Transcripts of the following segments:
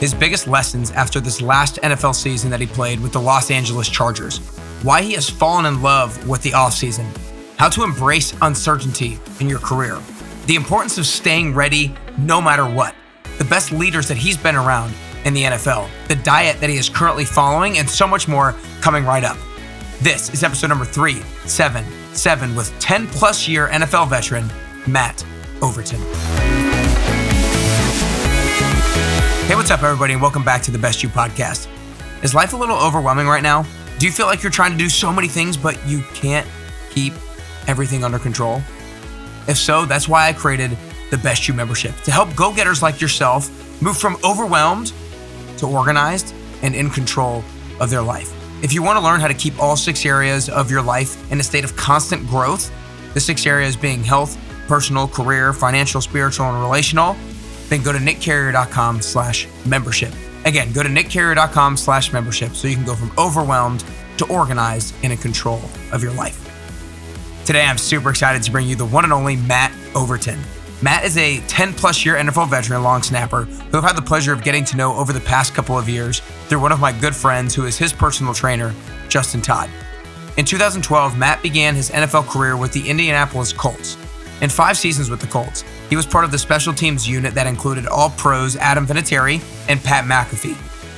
his biggest lessons after this last NFL season that he played with the Los Angeles Chargers, why he has fallen in love with the offseason, how to embrace uncertainty in your career, the importance of staying ready no matter what, the best leaders that he's been around in the NFL, the diet that he is currently following, and so much more coming right up. This is episode number 377 with 10 plus year NFL veteran Matt Overton. Hey, what's up, everybody, and welcome back to the Best You podcast. Is life a little overwhelming right now? Do you feel like you're trying to do so many things, but you can't keep everything under control? If so, that's why I created the Best You membership to help go getters like yourself move from overwhelmed to organized and in control of their life. If you want to learn how to keep all six areas of your life in a state of constant growth, the six areas being health, personal, career, financial, spiritual, and relational, then go to nickcarrier.com slash membership. Again, go to nickcarrier.com slash membership so you can go from overwhelmed to organized and in control of your life. Today, I'm super excited to bring you the one and only Matt Overton. Matt is a 10 plus year NFL veteran long snapper who I've had the pleasure of getting to know over the past couple of years through one of my good friends who is his personal trainer, Justin Todd. In 2012, Matt began his NFL career with the Indianapolis Colts. In five seasons with the Colts, he was part of the special teams unit that included all pros Adam Vinatieri and Pat McAfee.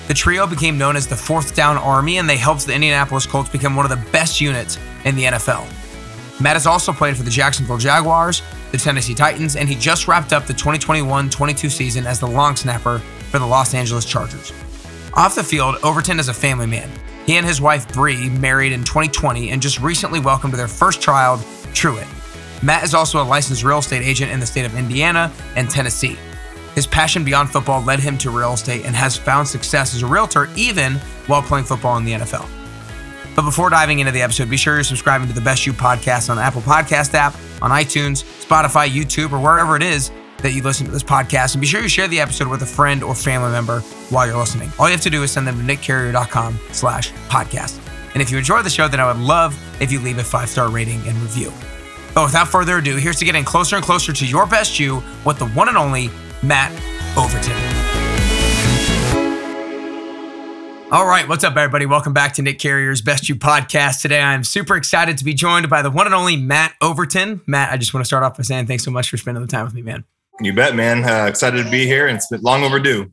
The trio became known as the Fourth Down Army, and they helped the Indianapolis Colts become one of the best units in the NFL. Matt has also played for the Jacksonville Jaguars, the Tennessee Titans, and he just wrapped up the 2021 22 season as the long snapper for the Los Angeles Chargers. Off the field, Overton is a family man. He and his wife Bree married in 2020 and just recently welcomed their first child, Truett. Matt is also a licensed real estate agent in the state of Indiana and Tennessee. His passion beyond football led him to real estate and has found success as a realtor even while playing football in the NFL. But before diving into the episode, be sure you're subscribing to the Best You podcast on the Apple Podcast app, on iTunes, Spotify, YouTube, or wherever it is that you listen to this podcast. And be sure you share the episode with a friend or family member while you're listening. All you have to do is send them to nickcarrier.com slash podcast. And if you enjoy the show, then I would love if you leave a five-star rating and review. But without further ado, here's to getting closer and closer to your best you with the one and only Matt Overton. All right, what's up, everybody? Welcome back to Nick Carrier's Best You podcast. Today, I'm super excited to be joined by the one and only Matt Overton. Matt, I just want to start off by saying thanks so much for spending the time with me, man. You bet, man. Uh, excited to be here, and it's been long overdue.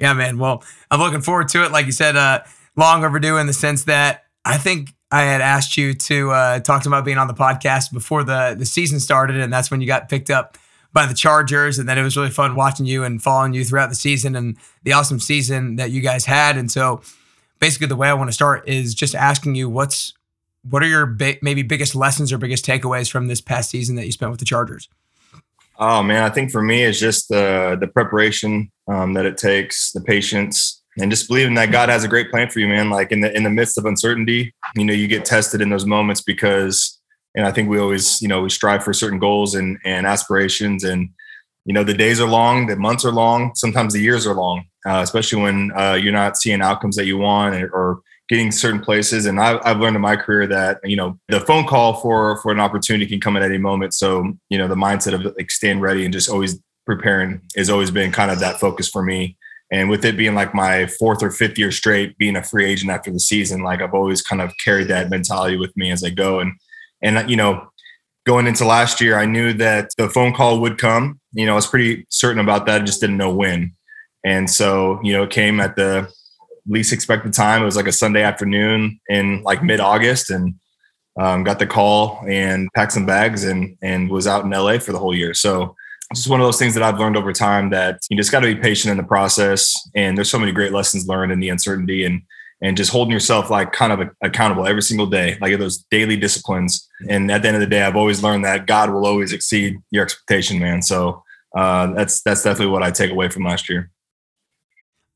Yeah, man. Well, I'm looking forward to it. Like you said, uh, long overdue in the sense that I think I had asked you to uh, talk about being on the podcast before the the season started, and that's when you got picked up by the Chargers, and then it was really fun watching you and following you throughout the season and the awesome season that you guys had. And so, basically, the way I want to start is just asking you what's what are your big, maybe biggest lessons or biggest takeaways from this past season that you spent with the Chargers? Oh man, I think for me it's just the the preparation um, that it takes, the patience, and just believing that God has a great plan for you, man. Like in the in the midst of uncertainty, you know, you get tested in those moments because, and I think we always, you know, we strive for certain goals and and aspirations, and you know, the days are long, the months are long, sometimes the years are long, uh, especially when uh, you're not seeing outcomes that you want or, or getting certain places. And I've, I've learned in my career that you know the phone call for for an opportunity can come at any moment. So you know, the mindset of like staying ready and just always preparing has always been kind of that focus for me and with it being like my fourth or fifth year straight being a free agent after the season, like I've always kind of carried that mentality with me as I go. And and you know, going into last year, I knew that the phone call would come. You know, I was pretty certain about that. I just didn't know when. And so, you know, it came at the least expected time. It was like a Sunday afternoon in like mid August, and um, got the call and packed some bags and and was out in LA for the whole year. So it's just one of those things that I've learned over time that you just got to be patient in the process. And there's so many great lessons learned in the uncertainty and and just holding yourself like kind of accountable every single day, like those daily disciplines. And at the end of the day, I've always learned that God will always exceed your expectation, man. So uh, that's that's definitely what I take away from last year.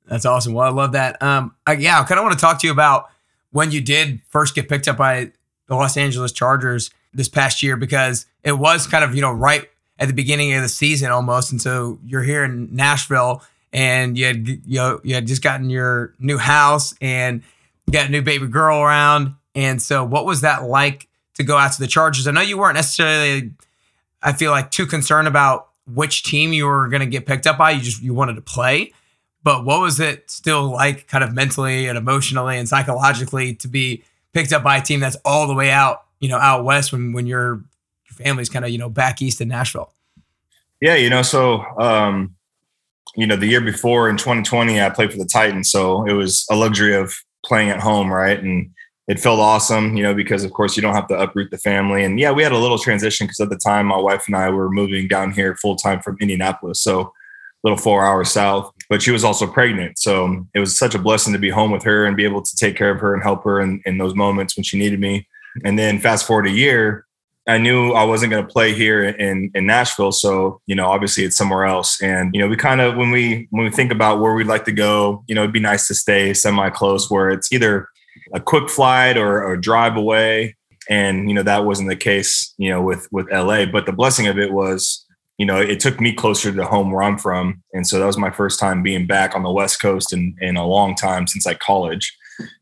That's awesome. Well, I love that. Um, I, yeah, I kind of want to talk to you about when you did first get picked up by the Los Angeles Chargers this past year because it was kind of you know right at the beginning of the season almost. And so you're here in Nashville and you had, you, know, you had just gotten your new house and got a new baby girl around. And so what was that like to go out to the Chargers? I know you weren't necessarily, I feel like, too concerned about which team you were going to get picked up by. You just, you wanted to play. But what was it still like, kind of mentally and emotionally and psychologically, to be picked up by a team that's all the way out, you know, out west when when your your family's kind of you know back east in Nashville? Yeah, you know, so um, you know, the year before in 2020, I played for the Titans, so it was a luxury of playing at home, right? And it felt awesome, you know, because of course you don't have to uproot the family. And yeah, we had a little transition because at the time my wife and I were moving down here full time from Indianapolis, so a little four hours south. But she was also pregnant, so it was such a blessing to be home with her and be able to take care of her and help her in, in those moments when she needed me. And then fast forward a year, I knew I wasn't going to play here in in Nashville, so you know, obviously it's somewhere else. And you know, we kind of when we when we think about where we'd like to go, you know, it'd be nice to stay semi close, where it's either a quick flight or, a drive away. And you know, that wasn't the case, you know, with with LA. But the blessing of it was, you know, it took me closer to home where I'm from, and so that was my first time being back on the West Coast in in a long time since like college.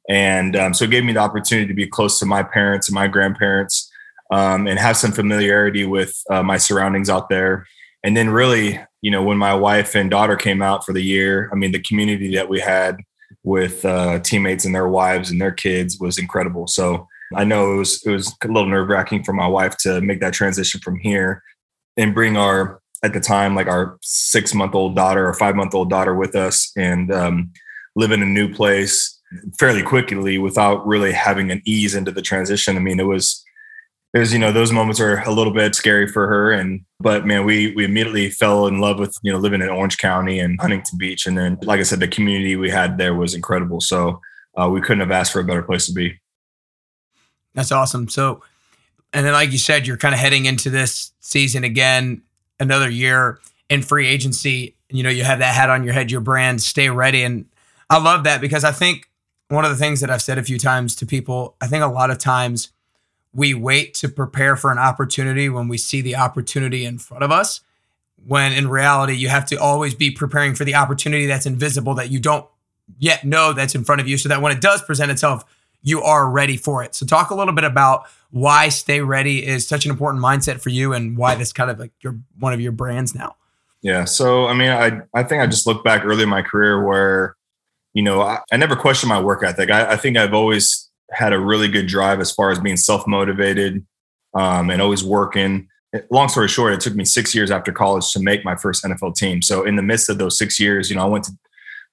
And um, so it gave me the opportunity to be close to my parents and my grandparents um, and have some familiarity with uh, my surroundings out there. And then, really, you know, when my wife and daughter came out for the year, I mean, the community that we had with uh, teammates and their wives and their kids was incredible. So I know it was it was a little nerve wracking for my wife to make that transition from here and bring our at the time like our six month old daughter or five month old daughter with us and um, live in a new place fairly quickly without really having an ease into the transition. I mean, it was there's you know those moments are a little bit scary for her and but man we we immediately fell in love with you know living in orange county and huntington beach. And then like i said the community we had there was incredible. So uh, we couldn't have asked for a better place to be. That's awesome. So and then like you said you're kind of heading into this season again another year in free agency. You know you have that hat on your head your brand stay ready. And i love that because i think one of the things that i've said a few times to people i think a lot of times we wait to prepare for an opportunity when we see the opportunity in front of us. When in reality, you have to always be preparing for the opportunity that's invisible that you don't yet know that's in front of you, so that when it does present itself, you are ready for it. So, talk a little bit about why stay ready is such an important mindset for you and why this kind of like your one of your brands now. Yeah. So, I mean, I, I think I just look back early in my career where, you know, I, I never questioned my work ethic. I, I think I've always had a really good drive as far as being self motivated um, and always working. Long story short, it took me six years after college to make my first NFL team. So in the midst of those six years, you know, I went to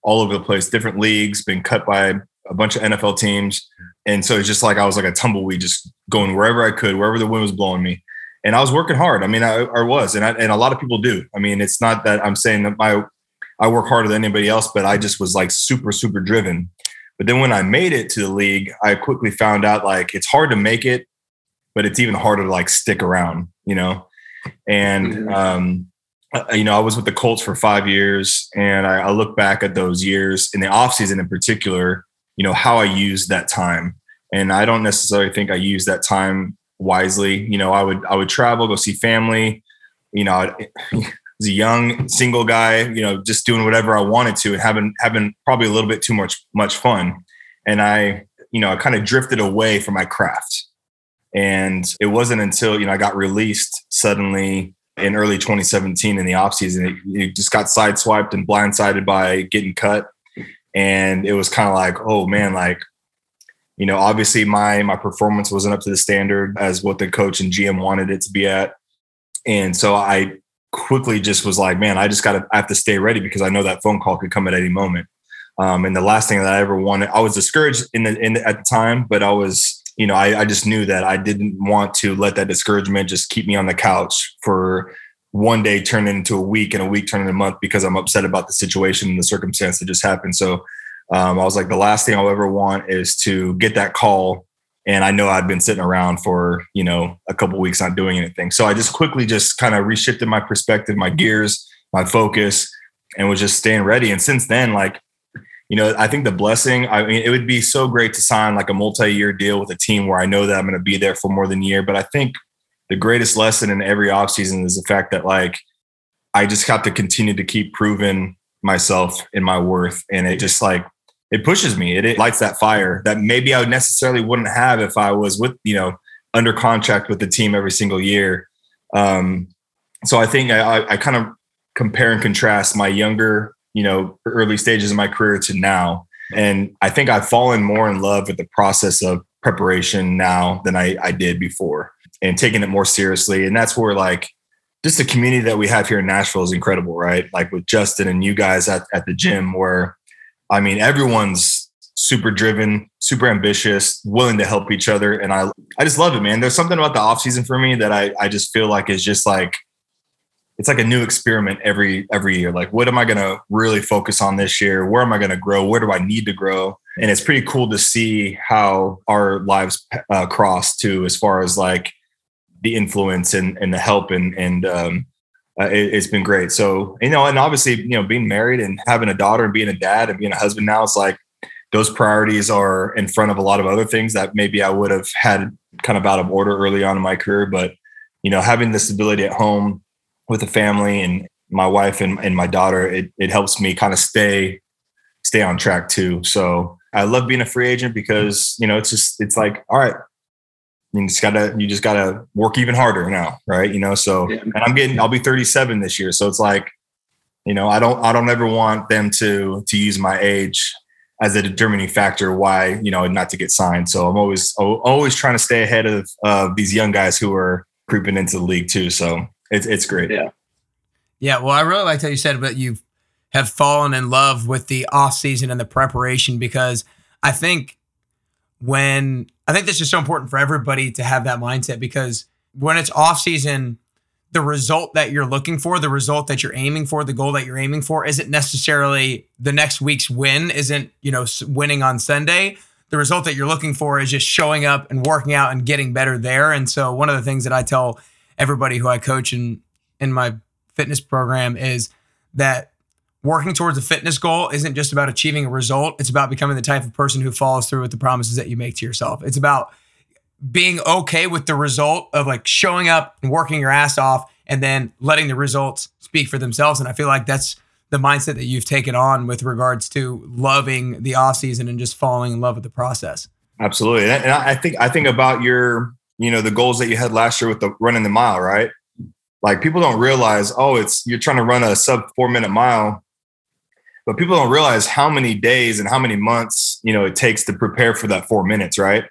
all over the place, different leagues, been cut by a bunch of NFL teams, and so it's just like I was like a tumbleweed, just going wherever I could, wherever the wind was blowing me. And I was working hard. I mean, I, I was, and I, and a lot of people do. I mean, it's not that I'm saying that my I work harder than anybody else, but I just was like super, super driven. But then when I made it to the league, I quickly found out like it's hard to make it, but it's even harder to like stick around, you know? And, mm-hmm. um, you know, I was with the Colts for five years and I, I look back at those years in the offseason in particular, you know, how I used that time. And I don't necessarily think I used that time wisely. You know, I would, I would travel, go see family, you know, was a young single guy, you know, just doing whatever I wanted to and having having probably a little bit too much much fun. And I, you know, I kind of drifted away from my craft. And it wasn't until, you know, I got released suddenly in early 2017 in the offseason. It, it just got sideswiped and blindsided by getting cut. And it was kind of like, oh man, like, you know, obviously my my performance wasn't up to the standard as what the coach and GM wanted it to be at. And so I quickly just was like, man, I just got to, I have to stay ready because I know that phone call could come at any moment. Um, and the last thing that I ever wanted, I was discouraged in the, in the, at the time, but I was, you know, I, I just knew that I didn't want to let that discouragement just keep me on the couch for one day turn into a week and a week turn into a month because I'm upset about the situation and the circumstance that just happened. So um, I was like, the last thing I'll ever want is to get that call and I know I'd been sitting around for you know a couple weeks not doing anything. So I just quickly just kind of reshifted my perspective, my gears, my focus, and was just staying ready. And since then, like you know, I think the blessing. I mean, it would be so great to sign like a multi-year deal with a team where I know that I'm going to be there for more than a year. But I think the greatest lesson in every offseason is the fact that like I just have to continue to keep proving myself and my worth, and it just like it pushes me. It, it lights that fire that maybe I necessarily wouldn't have if I was with, you know, under contract with the team every single year. Um, so I think I, I kind of compare and contrast my younger you know, early stages of my career to now. And I think I've fallen more in love with the process of preparation now than I, I did before and taking it more seriously. And that's where like just the community that we have here in Nashville is incredible, right? Like with Justin and you guys at, at the gym where I mean everyone's super driven, super ambitious, willing to help each other. And I I just love it, man. There's something about the off season for me that I I just feel like is just like it's like a new experiment every every year. Like, what am I going to really focus on this year? Where am I going to grow? Where do I need to grow? And it's pretty cool to see how our lives uh, cross too, as far as like the influence and, and the help and and um, uh, it, has been great. So you know, and obviously you know, being married and having a daughter and being a dad and being a husband now, it's like those priorities are in front of a lot of other things that maybe I would have had kind of out of order early on in my career. But you know, having the stability at home with the family and my wife and, and my daughter, it, it helps me kind of stay stay on track too. So I love being a free agent because you know it's just it's like all right, you just gotta you just gotta work even harder now, right? You know, so yeah. and I'm getting I'll be 37 this year, so it's like, you know, I don't I don't ever want them to to use my age as a determining factor why you know not to get signed. So I'm always always trying to stay ahead of of these young guys who are creeping into the league too. So it's it's great. Yeah. Yeah. Well, I really liked how you said but you have fallen in love with the off season and the preparation because I think when I think this is so important for everybody to have that mindset because when it's off season, the result that you're looking for, the result that you're aiming for, the goal that you're aiming for isn't necessarily the next week's win, isn't, you know, winning on Sunday. The result that you're looking for is just showing up and working out and getting better there. And so one of the things that I tell everybody who I coach in in my fitness program is that working towards a fitness goal isn't just about achieving a result. It's about becoming the type of person who follows through with the promises that you make to yourself. It's about being okay with the result of like showing up and working your ass off and then letting the results speak for themselves. And I feel like that's the mindset that you've taken on with regards to loving the off season and just falling in love with the process. Absolutely. And I think I think about your, you know, the goals that you had last year with the running the mile, right? Like people don't realize, oh, it's you're trying to run a sub four minute mile but people don't realize how many days and how many months you know it takes to prepare for that four minutes right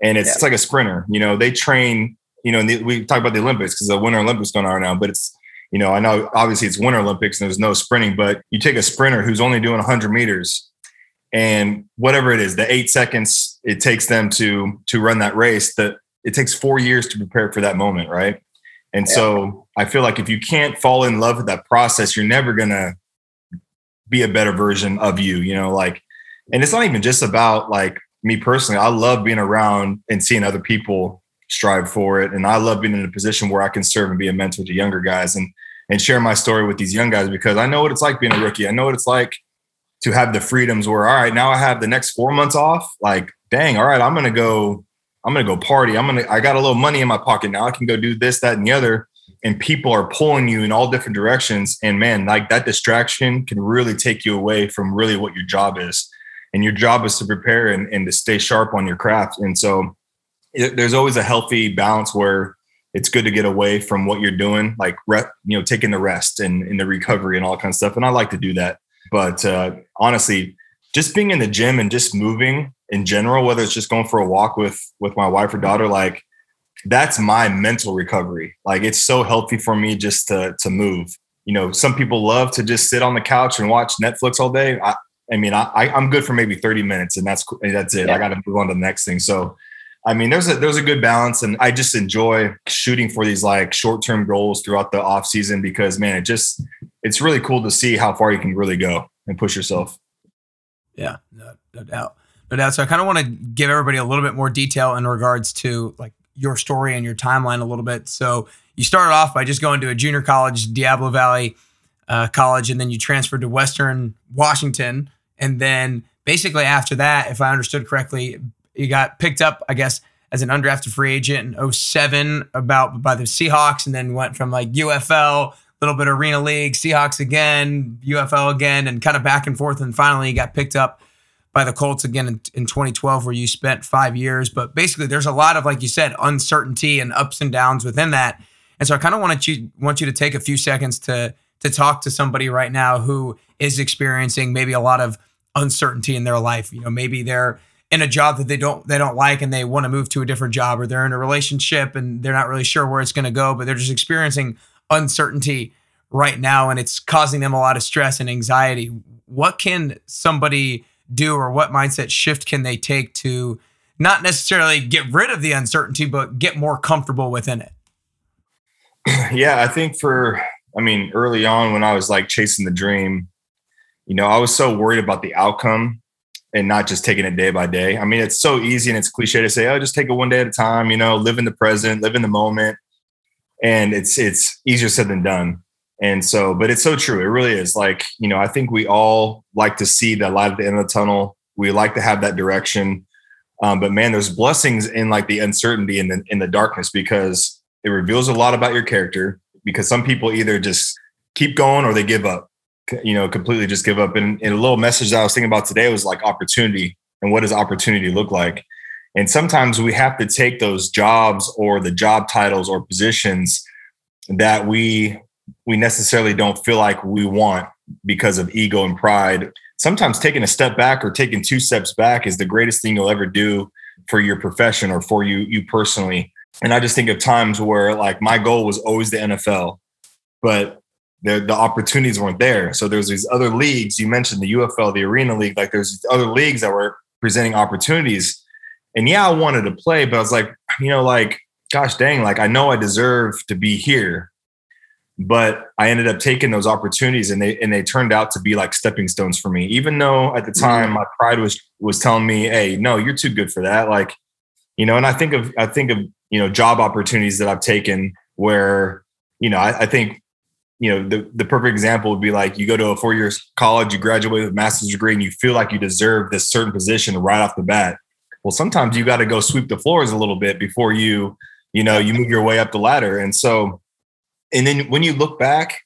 and it's, yeah. it's like a sprinter you know they train you know the, we talk about the olympics because the winter olympics going on now but it's you know i know obviously it's winter olympics and there's no sprinting but you take a sprinter who's only doing 100 meters and whatever it is the eight seconds it takes them to to run that race that it takes four years to prepare for that moment right and yeah. so i feel like if you can't fall in love with that process you're never gonna be a better version of you, you know, like, and it's not even just about like me personally. I love being around and seeing other people strive for it. And I love being in a position where I can serve and be a mentor to younger guys and, and share my story with these young guys because I know what it's like being a rookie. I know what it's like to have the freedoms where, all right, now I have the next four months off. Like, dang, all right, I'm going to go, I'm going to go party. I'm going to, I got a little money in my pocket now. I can go do this, that, and the other and people are pulling you in all different directions. And man like that distraction can really take you away from really what your job is. And your job is to prepare and, and to stay sharp on your craft. And so it, there's always a healthy balance where it's good to get away from what you're doing like you know taking the rest and, and the recovery and all kind of stuff. And i like to do that. But uh, honestly just being in the gym and just moving in general whether it's just going for a walk with with my wife or daughter like that's my mental recovery. Like it's so healthy for me just to to move. You know, some people love to just sit on the couch and watch Netflix all day. I, I mean, I, I'm good for maybe 30 minutes, and that's that's it. Yeah. I got to move on to the next thing. So, I mean, there's a there's a good balance, and I just enjoy shooting for these like short term goals throughout the off season because man, it just it's really cool to see how far you can really go and push yourself. Yeah, no, no doubt, no doubt. So I kind of want to give everybody a little bit more detail in regards to like your story and your timeline a little bit. So you started off by just going to a junior college, Diablo Valley uh, College, and then you transferred to Western Washington. And then basically after that, if I understood correctly, you got picked up, I guess, as an undrafted free agent in 07 about by the Seahawks, and then went from like UFL, a little bit Arena League, Seahawks again, UFL again, and kind of back and forth. And finally, you got picked up by the Colts again in, in 2012, where you spent five years. But basically, there's a lot of, like you said, uncertainty and ups and downs within that. And so I kind of wanted you want you to take a few seconds to to talk to somebody right now who is experiencing maybe a lot of uncertainty in their life. You know, maybe they're in a job that they don't they don't like and they want to move to a different job or they're in a relationship and they're not really sure where it's going to go, but they're just experiencing uncertainty right now and it's causing them a lot of stress and anxiety. What can somebody do or what mindset shift can they take to not necessarily get rid of the uncertainty but get more comfortable within it? Yeah, I think for I mean, early on when I was like chasing the dream, you know, I was so worried about the outcome and not just taking it day by day. I mean, it's so easy and it's cliche to say, oh, just take it one day at a time, you know, live in the present, live in the moment. And it's it's easier said than done. And so, but it's so true. It really is. Like, you know, I think we all like to see the light at the end of the tunnel. We like to have that direction. Um, but man, there's blessings in like the uncertainty and the in the darkness because it reveals a lot about your character. Because some people either just keep going or they give up you know, completely just give up. And, and a little message that I was thinking about today was like opportunity and what does opportunity look like? And sometimes we have to take those jobs or the job titles or positions that we we necessarily don't feel like we want because of ego and pride. Sometimes taking a step back or taking two steps back is the greatest thing you'll ever do for your profession or for you you personally. And I just think of times where like my goal was always the NFL, but the, the opportunities weren't there. So there's these other leagues. You mentioned the UFL, the Arena League. Like there's other leagues that were presenting opportunities. And yeah, I wanted to play, but I was like, you know, like, gosh dang, like I know I deserve to be here. But I ended up taking those opportunities and they and they turned out to be like stepping stones for me. Even though at the mm-hmm. time my pride was was telling me, hey, no, you're too good for that. Like, you know, and I think of I think of, you know, job opportunities that I've taken where, you know, I, I think you know the, the perfect example would be like you go to a four years college you graduate with a master's degree and you feel like you deserve this certain position right off the bat well sometimes you got to go sweep the floors a little bit before you you know you move your way up the ladder and so and then when you look back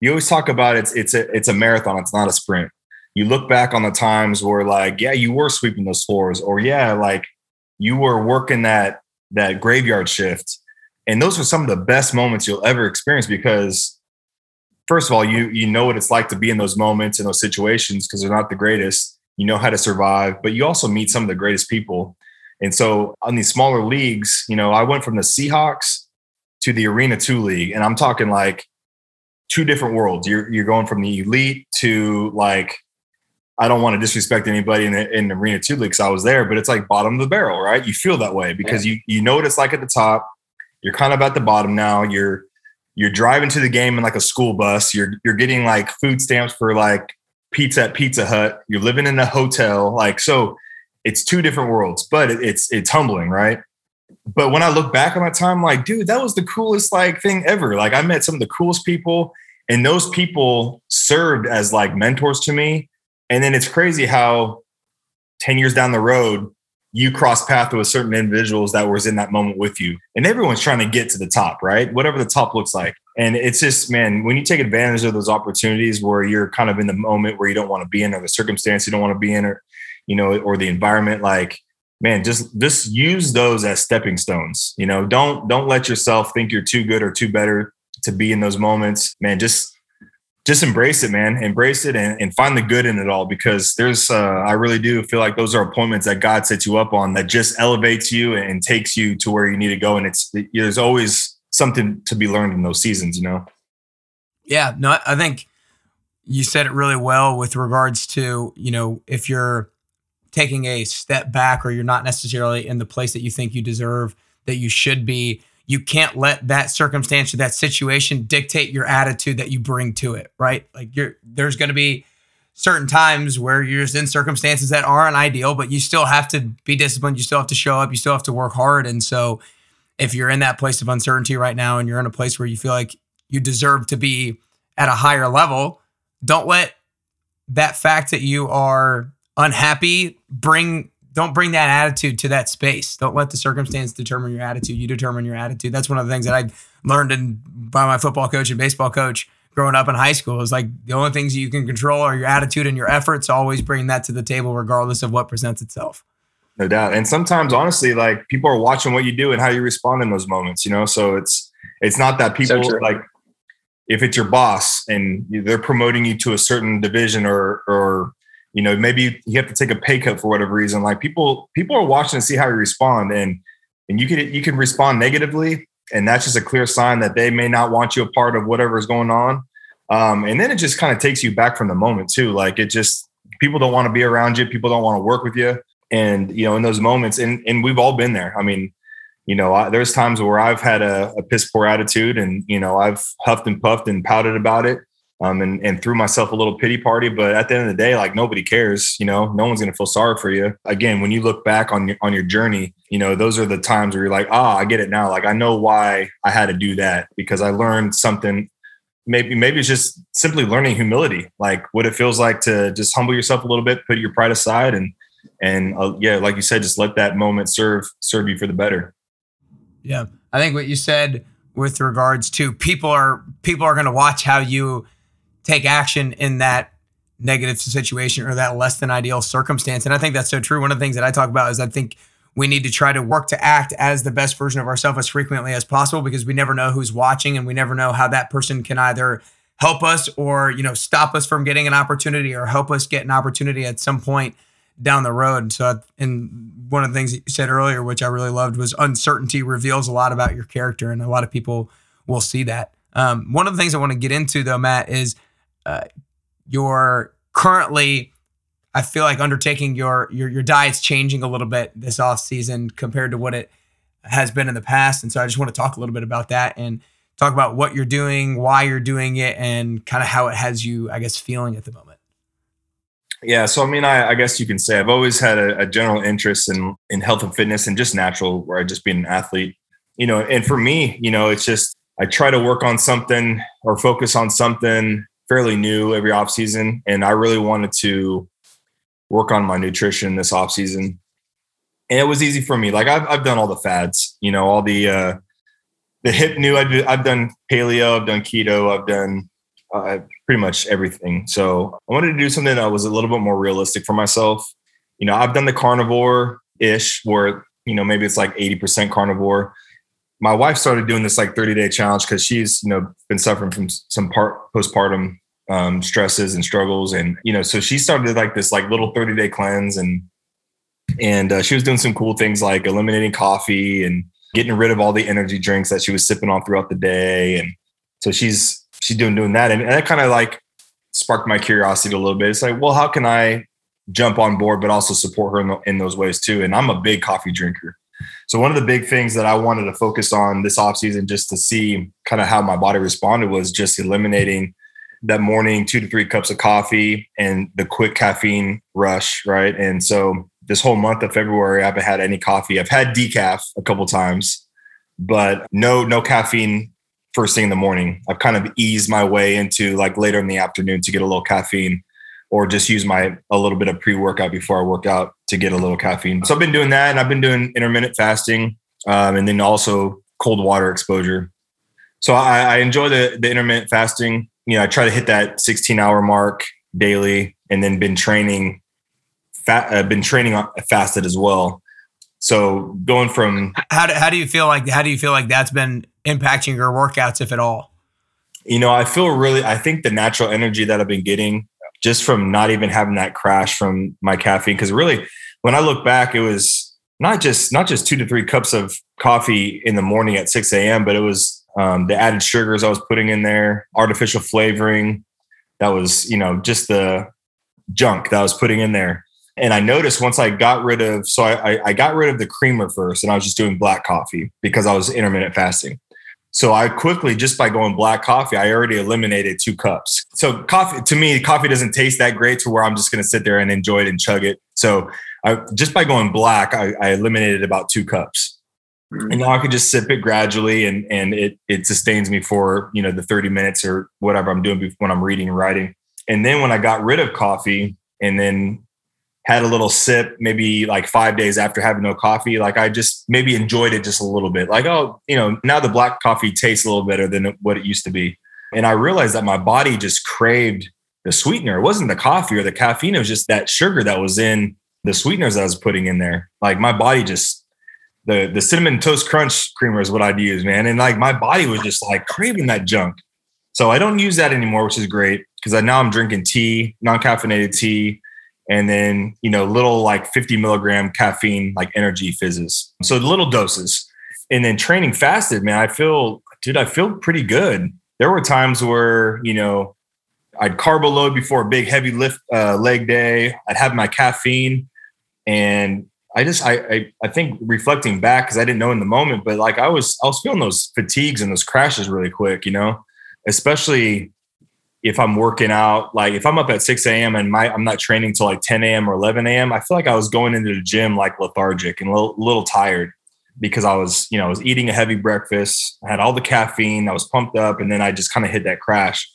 you always talk about it's it's a it's a marathon it's not a sprint you look back on the times where like yeah you were sweeping those floors or yeah like you were working that that graveyard shift and those are some of the best moments you'll ever experience because first of all, you you know what it's like to be in those moments in those situations because they're not the greatest. You know how to survive, but you also meet some of the greatest people. And so on these smaller leagues, you know, I went from the Seahawks to the Arena 2 league and I'm talking like two different worlds. You're you're going from the elite to like I don't want to disrespect anybody in the, in the Arena 2 league cuz I was there, but it's like bottom of the barrel, right? You feel that way because yeah. you you know what it's like at the top. You're kind of at the bottom now. You're you're driving to the game in like a school bus. You're you're getting like food stamps for like pizza at Pizza Hut. You're living in a hotel. Like so, it's two different worlds, but it, it's it's humbling, right? But when I look back on that time, I'm like, dude, that was the coolest like thing ever. Like I met some of the coolest people, and those people served as like mentors to me. And then it's crazy how 10 years down the road, you cross path with certain individuals that was in that moment with you. And everyone's trying to get to the top, right? Whatever the top looks like. And it's just, man, when you take advantage of those opportunities where you're kind of in the moment where you don't want to be in or the circumstance you don't want to be in or, you know, or the environment, like, man, just just use those as stepping stones. You know, don't don't let yourself think you're too good or too better to be in those moments. Man, just just embrace it, man. Embrace it and, and find the good in it all because there's, uh, I really do feel like those are appointments that God sets you up on that just elevates you and takes you to where you need to go. And it's, there's always something to be learned in those seasons, you know? Yeah, no, I think you said it really well with regards to, you know, if you're taking a step back or you're not necessarily in the place that you think you deserve, that you should be, you can't let that circumstance or that situation dictate your attitude that you bring to it, right? Like you're there's going to be certain times where you're just in circumstances that aren't ideal, but you still have to be disciplined, you still have to show up, you still have to work hard. And so if you're in that place of uncertainty right now and you're in a place where you feel like you deserve to be at a higher level, don't let that fact that you are unhappy bring don't bring that attitude to that space. Don't let the circumstance determine your attitude. You determine your attitude. That's one of the things that I learned in, by my football coach and baseball coach growing up in high school is like the only things you can control are your attitude and your efforts. Always bring that to the table, regardless of what presents itself. No doubt. And sometimes, honestly, like people are watching what you do and how you respond in those moments. You know, so it's it's not that people so like if it's your boss and they're promoting you to a certain division or or you know maybe you have to take a pay cut for whatever reason. Like people people are watching to see how you respond and and you can you can respond negatively and that's just a clear sign that they may not want you a part of whatever is going on. Um, and then it just kind of takes you back from the moment too. Like it just people don't want to be around you people don't want to work with you. And you know in those moments and and we've all been there. I mean you know I, there's times where i've had a, a, piss poor attitude and you know i've huffed and puffed and pouted about it um, and, and threw myself a little pity party but at the end of the day like nobody cares you know? No one's going to feel sorry for you. Again when you look back on your on your journey you know those are the times where you're like ah i get it now. Like i know why i had to do that because i learned something. Maybe maybe it's just simply learning humility like what it feels like to just humble yourself a little bit put your pride aside and and uh, yeah like you said just let that moment serve serve you for the better. Yeah. I think what you said with regards to people are people are going to watch how you take action in that negative situation or that less than ideal circumstance and i think that's so true one of the things that i talk about is i think we need to try to work to act as the best version of ourselves as frequently as possible because we never know who's watching and we never know how that person can either help us or you know stop us from getting an opportunity or help us get an opportunity at some point down the road. So, and one of the things that you said earlier, which I really loved, was uncertainty reveals a lot about your character, and a lot of people will see that. Um, one of the things I want to get into, though, Matt, is uh, you're currently, I feel like undertaking your your your diet's changing a little bit this off season compared to what it has been in the past, and so I just want to talk a little bit about that and talk about what you're doing, why you're doing it, and kind of how it has you, I guess, feeling at the moment. Yeah, so I mean, I, I, guess you can say I've always had a, a, general interest in in health and fitness and just natural, where I just being an athlete, you know. And for me, you know, it's just I try to work on something or focus on something fairly new every off season, and I really wanted to work on my nutrition this off season, and it was easy for me. Like I've I've done all the fads, you know, all the uh, the hip new. I've I've done paleo, I've done keto, I've done uh, pretty much everything. So I wanted to do something that was a little bit more realistic for myself. You know, I've done the carnivore ish where, you know, maybe it's like 80% carnivore. My wife started doing this like 30 day challenge because she's, you know, been suffering from some part postpartum um, stresses and struggles. And, you know, so she started like this like little 30 day cleanse and, and uh, she was doing some cool things like eliminating coffee and getting rid of all the energy drinks that she was sipping on throughout the day. And so she's she's doing doing that, and, and that kind of like sparked my curiosity a little bit. It's like, well, how can I jump on board, but also support her in, the, in those ways too? And I'm a big coffee drinker. So one of the big things that I wanted to focus on this off season, just to see kind of how my body responded, was just eliminating that morning two to three cups of coffee and the quick caffeine rush, right? And so this whole month of February, I haven't had any coffee. I've had decaf a couple times, but no no caffeine first thing in the morning. I've kind of eased my way into like later in the afternoon to get a little caffeine or just use my a little bit of pre-workout before I work out to get a little caffeine. So I've been doing that and I've been doing intermittent fasting um, and then also cold water exposure. So I, I enjoy the, the intermittent fasting. You know, I try to hit that 16 hour mark daily and then been training fat, uh, been training fasted as well. So going from how do, how do you feel like how do you feel like that's been impacting your workouts if at all? You know, I feel really I think the natural energy that I've been getting just from not even having that crash from my caffeine because really when I look back it was not just not just 2 to 3 cups of coffee in the morning at 6 a.m. but it was um, the added sugars I was putting in there, artificial flavoring that was, you know, just the junk that I was putting in there and I noticed once I got rid of, so I, I got rid of the creamer first, and I was just doing black coffee because I was intermittent fasting. So I quickly, just by going black coffee, I already eliminated two cups. So coffee, to me, coffee doesn't taste that great to where I'm just going to sit there and enjoy it and chug it. So I, just by going black, I, I eliminated about two cups. Mm-hmm. And now I can just sip it gradually, and and it it sustains me for you know the 30 minutes or whatever I'm doing when I'm reading and writing. And then when I got rid of coffee, and then had a little sip maybe like five days after having no coffee like i just maybe enjoyed it just a little bit. Like oh you know now the black coffee tastes a little better than what it used to be. And i realized that my body just craved the sweetener. It wasn't the coffee or the caffeine it was just that sugar that was in the sweeteners i was putting in there. Like my body just the the cinnamon toast crunch creamer is what i'd use man. And like my body was just like craving that junk. So I don't use that anymore, which is great because now I'm drinking tea, non-caffeinated tea, and then you know little like 50 milligram caffeine like energy fizzes. So little doses, and then training fasted, man. I feel, dude, I feel pretty good. There were times where you know I'd carbo load before a big heavy lift uh, leg day. I'd have my caffeine, and I just I I, I think reflecting back because I didn't know in the moment, but like I was I was feeling those fatigues and those crashes really quick, you know, especially if I'm working out. Like if I'm up at 6 a.m. and my I'm not training till like 10 a.m. or 11 a.m. I feel like I was going into the gym like lethargic and a little, little tired because I was you know I was eating a heavy breakfast. I had all the caffeine. I was pumped up, and then I just kind of hit that crash.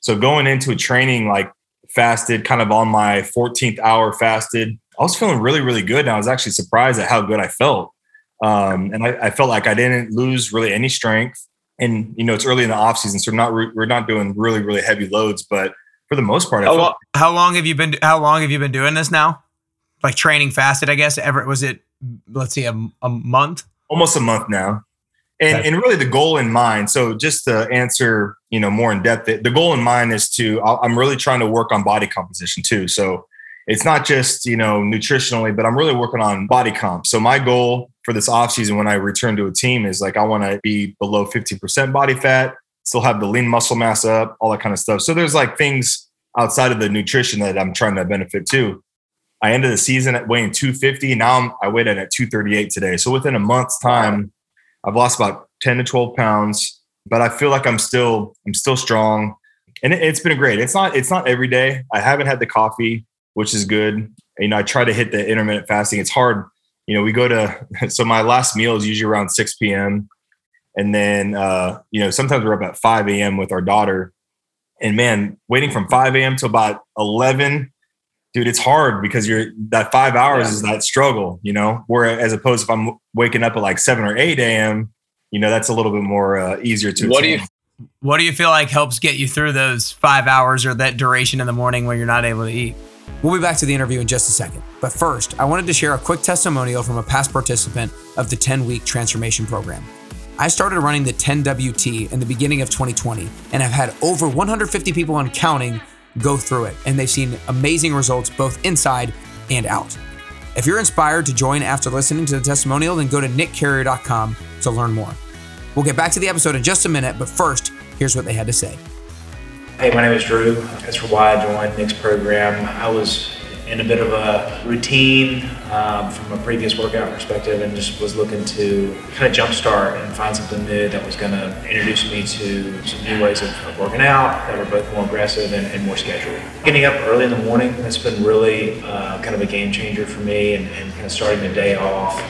So going into a training like fasted, kind of on my 14th hour fasted, I was feeling really, really good. And I was actually surprised at how good I felt. Um, and I, I, felt like I didn't lose really any strength. And you know, it's early in the off season, so we're not we're not doing really, really heavy loads. But for the most part, how, oh, long, how long have you been? How long have you been doing this now? Like training fasted, I guess. Ever was it? Let's see, a, a month. Almost a month now and, and really the goal in mind so just to answer you know more in depth the goal in mind is to i'm really trying to work on body composition too so it's not just you know nutritionally but i'm really working on body comp. So my goal for this off season when i return to a team is like i want to be below 50% body fat still have the lean muscle mass up all that kind of stuff. So there's like things outside of the nutrition that i'm trying to benefit too i ended the season at weighing 250 now I'm, i weighed in at 238 today. So within a month's time I've lost about 10 to 12 pounds, but I feel like I'm still I'm still strong. And it, has been great. It's not it's not every day. I haven't had the coffee, which is good. You know, I try to hit the intermittent fasting. It's hard. You know, we go to so my last meal is usually around 6 p.m. And then uh, you know, sometimes we're up at 5 a.m. with our daughter. And man, waiting from 5 a.m. to about 11 dude, it's hard because you're that five hours yeah. is that struggle, you know. Where as opposed if I'm waking up at like seven or eight a.m., you know, that's a little bit more uh, easier to. What attain. do you What do you feel like helps get you through those five hours or that duration in the morning when you're not able to eat? We'll be back to the interview in just a second. But first, I wanted to share a quick testimonial from a past participant of the 10 week transformation program. I started running the 10WT in the beginning of 2020 and have had over 150 people on counting go through it, and they've seen amazing results both inside and out. If you're inspired to join after listening to the testimonial, then go to nickcarrier.com to learn more. We'll get back to the episode in just a minute, but first, here's what they had to say. Hey, my name is Drew. That's for why I joined Nick's program. I was in a bit of a routine um, from a previous workout perspective and just was looking to kind of jumpstart and find something new that was going to introduce me to some new ways of, of working out that were both more aggressive and, and, more scheduled. Getting up early in the morning has been really uh, kind of a game changer for me and, and kind of starting the day off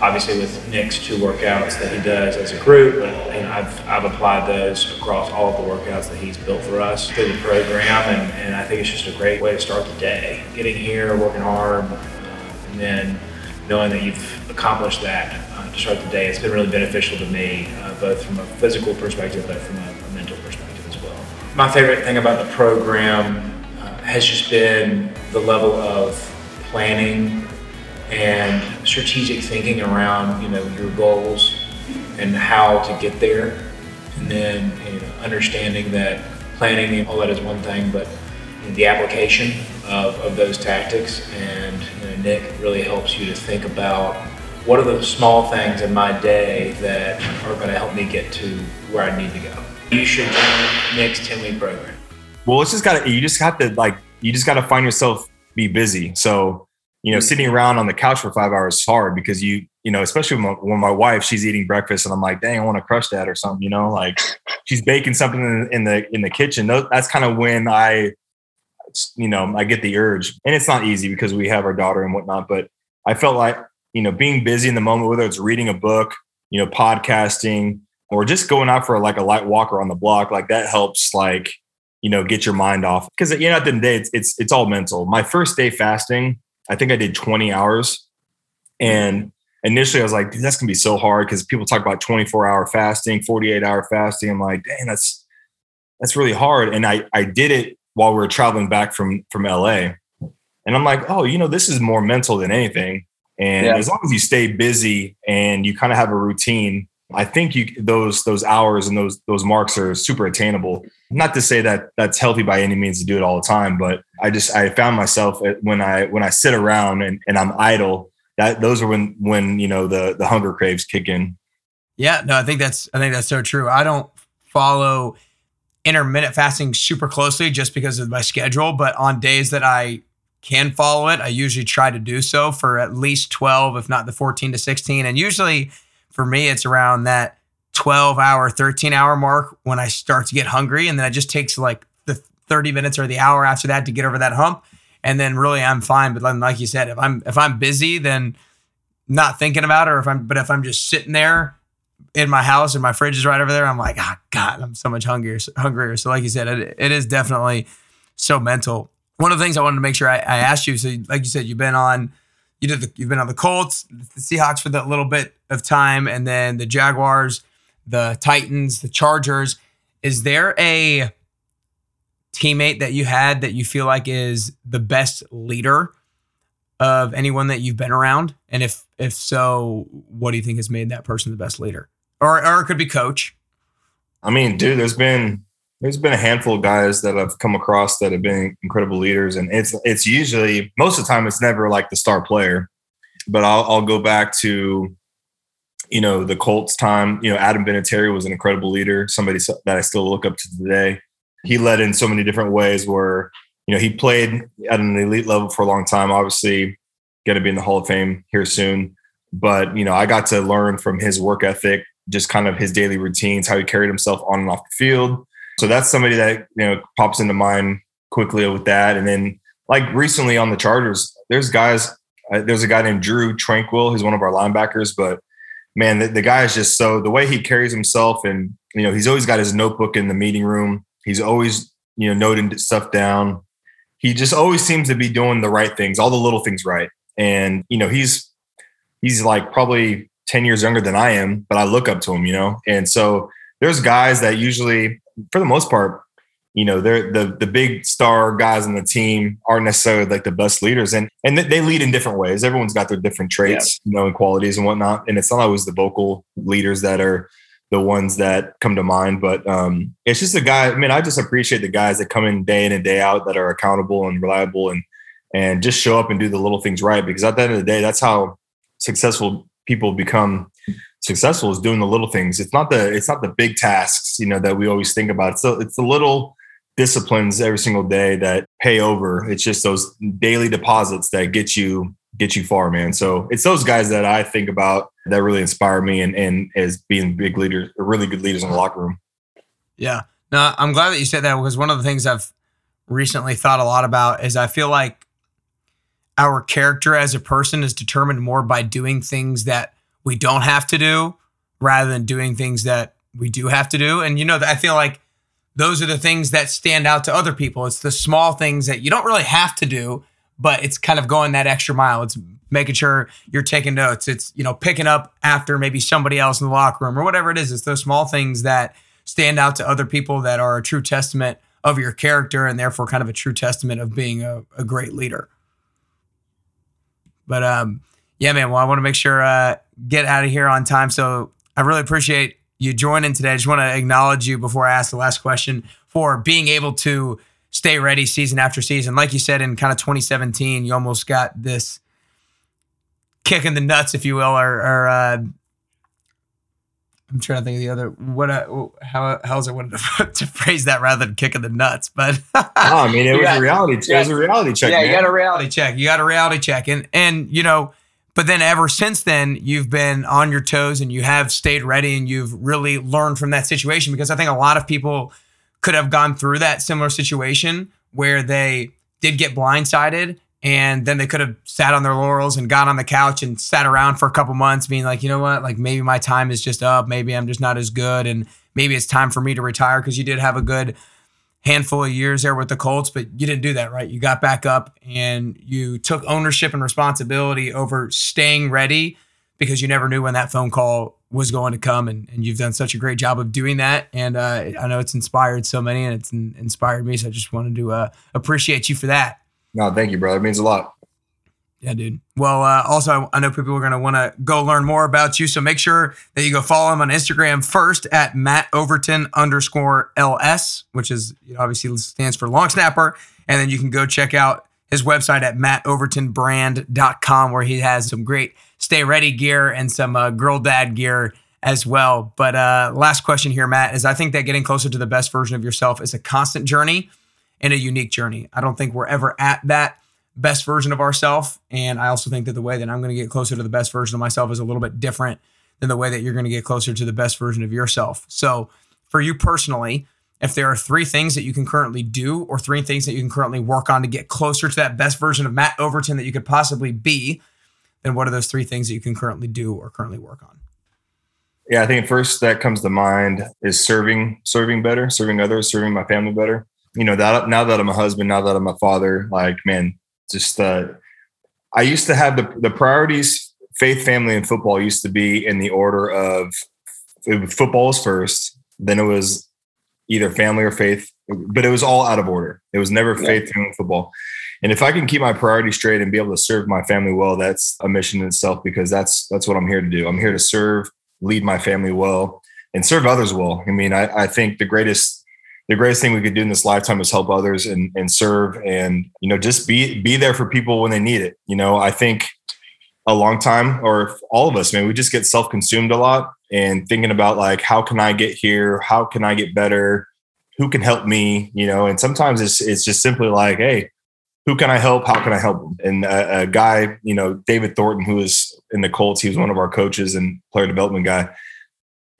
obviously with Nick's two workouts that he does as a group, but I've, I've applied those across all of the workouts that he's built for us through the program, and, and I think it's just a great way to start the day. Getting here, working hard, and then knowing that you've accomplished that uh, to start the day, it's been really beneficial to me, uh, both from a physical perspective, but from a, a, mental perspective as well. My favorite thing about the program uh, has just been the level of planning and strategic thinking around you know your goals and how to get there, and then you know, understanding that planning all that is one thing, but the application of, of those tactics and you know, Nick really helps you to think about what are the small things in my day that are going to help me get to where I need to go. You should join Nick's 10 week program. Well, it's just got to, you just have to like, you just got to find yourself be busy. So you know, hmm. sitting around on the couch for five hours is hard because you, you know, especially when my, when my wife, she's eating breakfast and I'm like, dang, I want to crush that or something, you know, like she's baking something in, in the, in the kitchen. That's kind of when I, you know, I get the urge and it's not easy because we have our daughter and whatnot, but I felt like, you know, being busy in the moment, whether it's reading a book, you know, podcasting or just going out for like a light walker on the block, like that helps like, you know, get your mind off. Cause you know, at the end of the day, it's, it's, it's all mental. My first day fasting, I think I did 20 hours. And initially I was like, that's gonna be so hard because people talk about 24 hour fasting, 48 hour fasting. I'm like, dang, that's that's really hard. And I I did it while we were traveling back from from LA. And I'm like, oh, you know, this is more mental than anything. And yeah. as long as you stay busy and you kind of have a routine, I think you those those hours and those those marks are super attainable. Not to say that that's healthy by any means to do it all the time, but I just I found myself eh, when I when I sit around and, and I'm idle, that those are when when you know the the hunger craves kick in. Yeah, no, I think that's I think that's so true. I don't follow intermittent fasting super closely just because of my schedule, but on days that I can follow it, I usually try to do so for at least 12, if not the 14 to 16. And usually for me, it's around that 12 hour, 13 hour mark when I start to get hungry. And then it just takes like the 30 minutes or the hour after that to get over that hump. And then really I'm fine. But then, like you said, if I'm if I'm busy, then not thinking about it, or if I'm but if I'm just sitting there in my house and my fridge is right over there, I'm like, ah, oh, God, I'm so much hungrier, hungrier. So, like you said, it, it is definitely so mental. One of the things I wanted to make sure I, I asked you. So, like you said, you've been on you did the, you've been on the Colts, the Seahawks for that little bit of time, and then the Jaguars, the Titans, the Chargers. Is there a teammate that you had that you feel like is the best leader of anyone that you've been around? And if if so, what do you think has made that person the best leader? Or or it could be coach. I mean, dude, there's been there's been a handful of guys that I've come across that have been incredible leaders, and it's it's usually most of the time it's never like the star player, but I'll I'll go back to you know the Colts time. You know, Adam Vinatieri was an incredible leader, somebody that I still look up to today. He led in so many different ways where you know he played at an elite level for a long time. Obviously, going to be in the Hall of Fame here soon, but you know I got to learn from his work ethic, just kind of his daily routines, how he carried himself on and off the field so that's somebody that you know pops into mind quickly with that. And then like recently on the Chargers, there's guys. Uh, there's a guy named Drew Tranquill who's one of our linebackers, but man, the, the guy is just so the way he carries himself, and you know he's always got his notebook in the meeting room. He's always you know noting stuff down. He just always seems to be doing the right things, all the little things right. And you know he's he's like probably 10 years younger than I am, but I look up to him, you know? And so there's guys that usually for the most part, you know, they're the the big star guys on the team aren't necessarily like the best leaders, and and they lead in different ways. Everyone's got their different traits, yeah. you know, and qualities and whatnot. And it's not always the vocal leaders that are the ones that come to mind, but um, it's just a guy. I mean, I just appreciate the guys that come in day in and day out that are accountable and reliable and and just show up and do the little things right. Because at the end of the day, that's how successful people become successful is doing the little things. It's not the it's not the big tasks, you know, that we always think about. So it's the little disciplines every single day that pay over. It's just those daily deposits that get you get you far, man. So it's those guys that I think about that really inspire me and and as being big leaders, really good leaders in the locker room. Yeah. No, I'm glad that you said that because one of the things I've recently thought a lot about is I feel like our character as a person is determined more by doing things that we don't have to do rather than doing things that we do have to do. And you know, I feel like those are the things that stand out to other people. It's the small things that you don't really have to do, but it's kind of going that extra mile. It's making sure you're taking notes. It's, you know, picking up after maybe somebody else in the locker room or whatever it is. It's those small things that stand out to other people that are a true testament of your character and therefore kind of a true testament of being a, a great leader. But um, yeah, man. Well, I want to make sure uh, get out of here on time. So I really appreciate you joining today. I just want to acknowledge you before I ask the last question for being able to stay ready season after season. Like you said, in kind of 2017, you almost got this kick in the nuts, if you will, or, or uh, I'm trying to think of the other what uh, how how's it want to, to phrase that rather than kicking the nuts, but oh, I mean it was got, a reality. Check. It was a reality check. Yeah, man. you got a reality check. You got a reality check, and and you know but then ever since then, you've been on your toes and you have stayed ready and you've really learned from that situation because I think a lot of people could have gone through that similar situation where they did get blindsided and then they could have sat on their laurels and got on the couch and sat around for a couple months being like, you know what, like maybe my time is just up. Maybe I'm just not as good. And maybe it's time for me to retire because you did have a good handful of years there with the Colts, but you didn't do that, right? You got back up and you took ownership and responsibility over staying ready because you never knew when that phone call was going to come. And, and you've done such a great job of doing that. And uh, I know it's inspired so many and it's in, inspired me. So I just wanted to uh, appreciate you for that. No, thank you, brother. It means a lot. Yeah, dude. Well, uh, also, I know people are going to want to go learn more about you. So make sure that you go follow him on Instagram first at Matt Overton underscore LS, which is obviously stands for long snapper. And then you can go check out his website at mattovertonbrand.com, where he has some great stay ready gear and some uh, girl dad gear as well. But uh, last question here, Matt, is I think that getting closer to the best version of yourself is a constant journey and a unique journey. I don't think we're ever at that best version of ourselves. And I also think that the way that I'm going to get closer to the best version of myself is a little bit different than the way that you're going to get closer to the best version of yourself. So, for you personally, if there are three things that you can currently do or three things that you can currently work on to get closer to that best version of Matt Overton that you could possibly be, then what are those three things that you can currently do or currently work on? Yeah, I think first that comes to mind is serving, serving better, serving others, serving my family better. You know, that now that I'm a husband, now that I'm a father, like man, just uh, I used to have the the priorities, faith, family, and football used to be in the order of football was first, then it was either family or faith, but it was all out of order. It was never yeah. faith, family, football. And if I can keep my priorities straight and be able to serve my family well, that's a mission in itself because that's that's what I'm here to do. I'm here to serve, lead my family well, and serve others well. I mean, I, I think the greatest the greatest thing we could do in this lifetime is help others and, and serve and you know just be be there for people when they need it. You know i think a long time or all of us man we just get self-consumed a lot and thinking about like how can i get here? How can i get better? Who can help me? You know and sometimes it's it's just simply like hey who can i help? How can i help and a, a guy you know david thornton who was in the colts he was one of our coaches and player development guy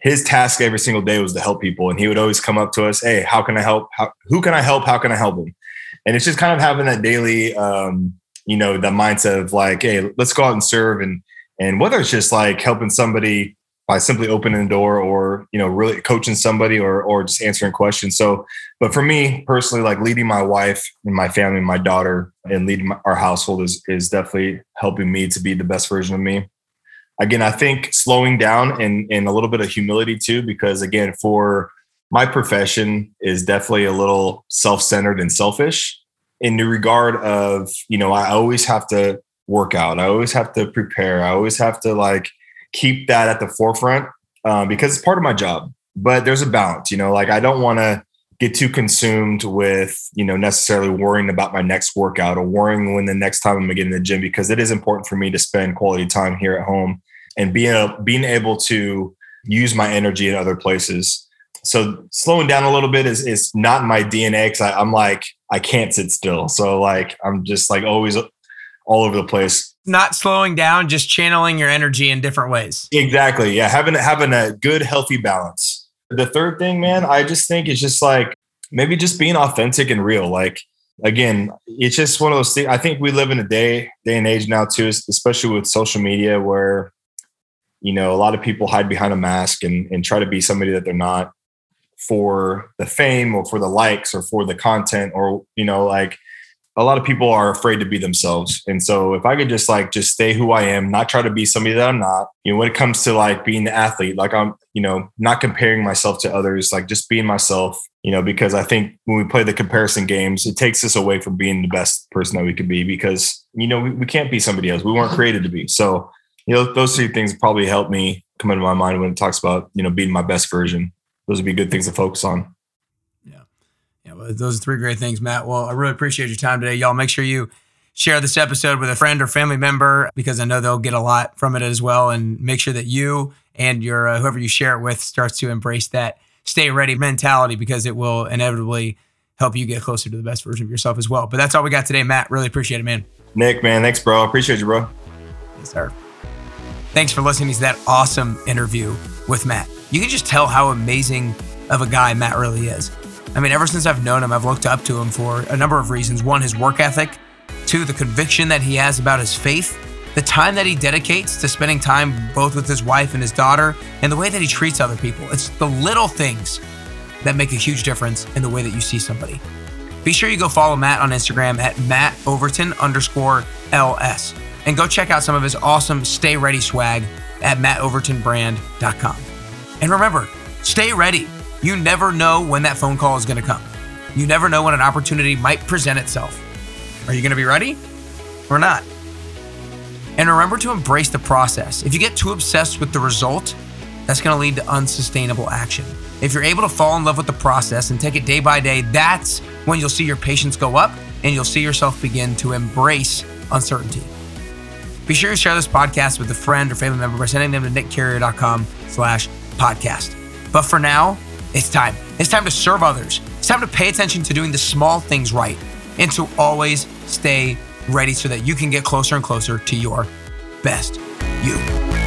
his task every single day was to help people. And he would always come up to us hey how can i help? How, who can i help? How can i help him? and it's just kind of having that daily um, you know the mindset of like hey let's go out and serve. And and whether it's just like helping somebody by simply opening the door or you know really coaching somebody or or just answering questions. So but for me personally like leading my wife and my family and my daughter and leading my, our household is is definitely helping me to be the best version of me again, I think slowing down and, and a little bit of humility too, because again, for my profession is definitely a little self-centered and selfish in the regard of, you know, I always have to work out. I always have to prepare. I always have to like keep that at the forefront um, because it's part of my job. But there's a balance, you know, like I don't want to get too consumed with you know necessarily worrying about my next workout or worrying when the next time I'm gonna get in the gym because it is important for me to spend quality time here at home and being a, being able to use my energy in other places. So slowing down a little bit is is not my DNA because I'm like I can't sit still. So like I'm just like always all over the place. Not slowing down, just channeling your energy in different ways. Exactly. Yeah, having having a good healthy balance. The third thing, man, I just think is just like maybe just being authentic and real. Like again, it's just one of those things. I think we live in a day day and age now too, especially with social media, where you know a lot of people hide behind a mask and and try to be somebody that they're not for the fame or for the likes or for the content or you know like a lot of people are afraid to be themselves. And so if I could just like just stay who I am, not try to be somebody that I'm not, you know, when it comes to like being an athlete, like I'm, you know, not comparing myself to others, like just being myself, you know, because I think when we play the comparison games, it takes us away from being the best person that we could be because, you know, we, we can't be somebody else. We weren't created to be. So, you know, those three things probably help me come into my mind when it talks about, you know, being my best version. Those would be good things to focus on. Yeah. Yeah, well, those are three great things, Matt. Well, I really appreciate your time today. Y'all make sure you share this episode with a friend or family member because I know they'll get a lot from it as well. And make sure that you and your uh, whoever you share it with starts to embrace that stay ready mentality because it will inevitably help you get closer to the best version of yourself as well. But that's all we got today, Matt. Really appreciate it, man. Nick, man, thanks, bro. Appreciate you, bro. Yes, sir. Thanks for listening to that awesome interview with Matt. You can just tell how amazing of a guy Matt really is. I mean, ever since I've known him, I've looked up to him for a number of reasons. One, his work ethic. Two, the conviction that he has about his faith. The time that he dedicates to spending time both with his wife and his daughter, and the way that he treats other people. It's the little things that make a huge difference in the way that you see somebody. Be sure you go follow Matt on Instagram at Matt Overton underscore LS. And go check out some of his awesome Stay Ready swag at mattovertonbrand.com. And remember, stay ready. You never know when that phone call is going to come. You never know when an opportunity might present itself. Are you going to be ready or not? And remember to embrace the process. If you get too obsessed with the result, that's going to lead to unsustainable action. If you're able to fall in love with the process and take it day by day, that's when you'll see your patience go up and you'll see yourself begin to embrace uncertainty. Be sure to share this podcast with a friend or family member by sending them to nickcarrier.com slash podcast. But for now, it's time. It's time to serve others. It's time to pay attention to doing the small things right and to always stay ready so that you can get closer and closer to your best you.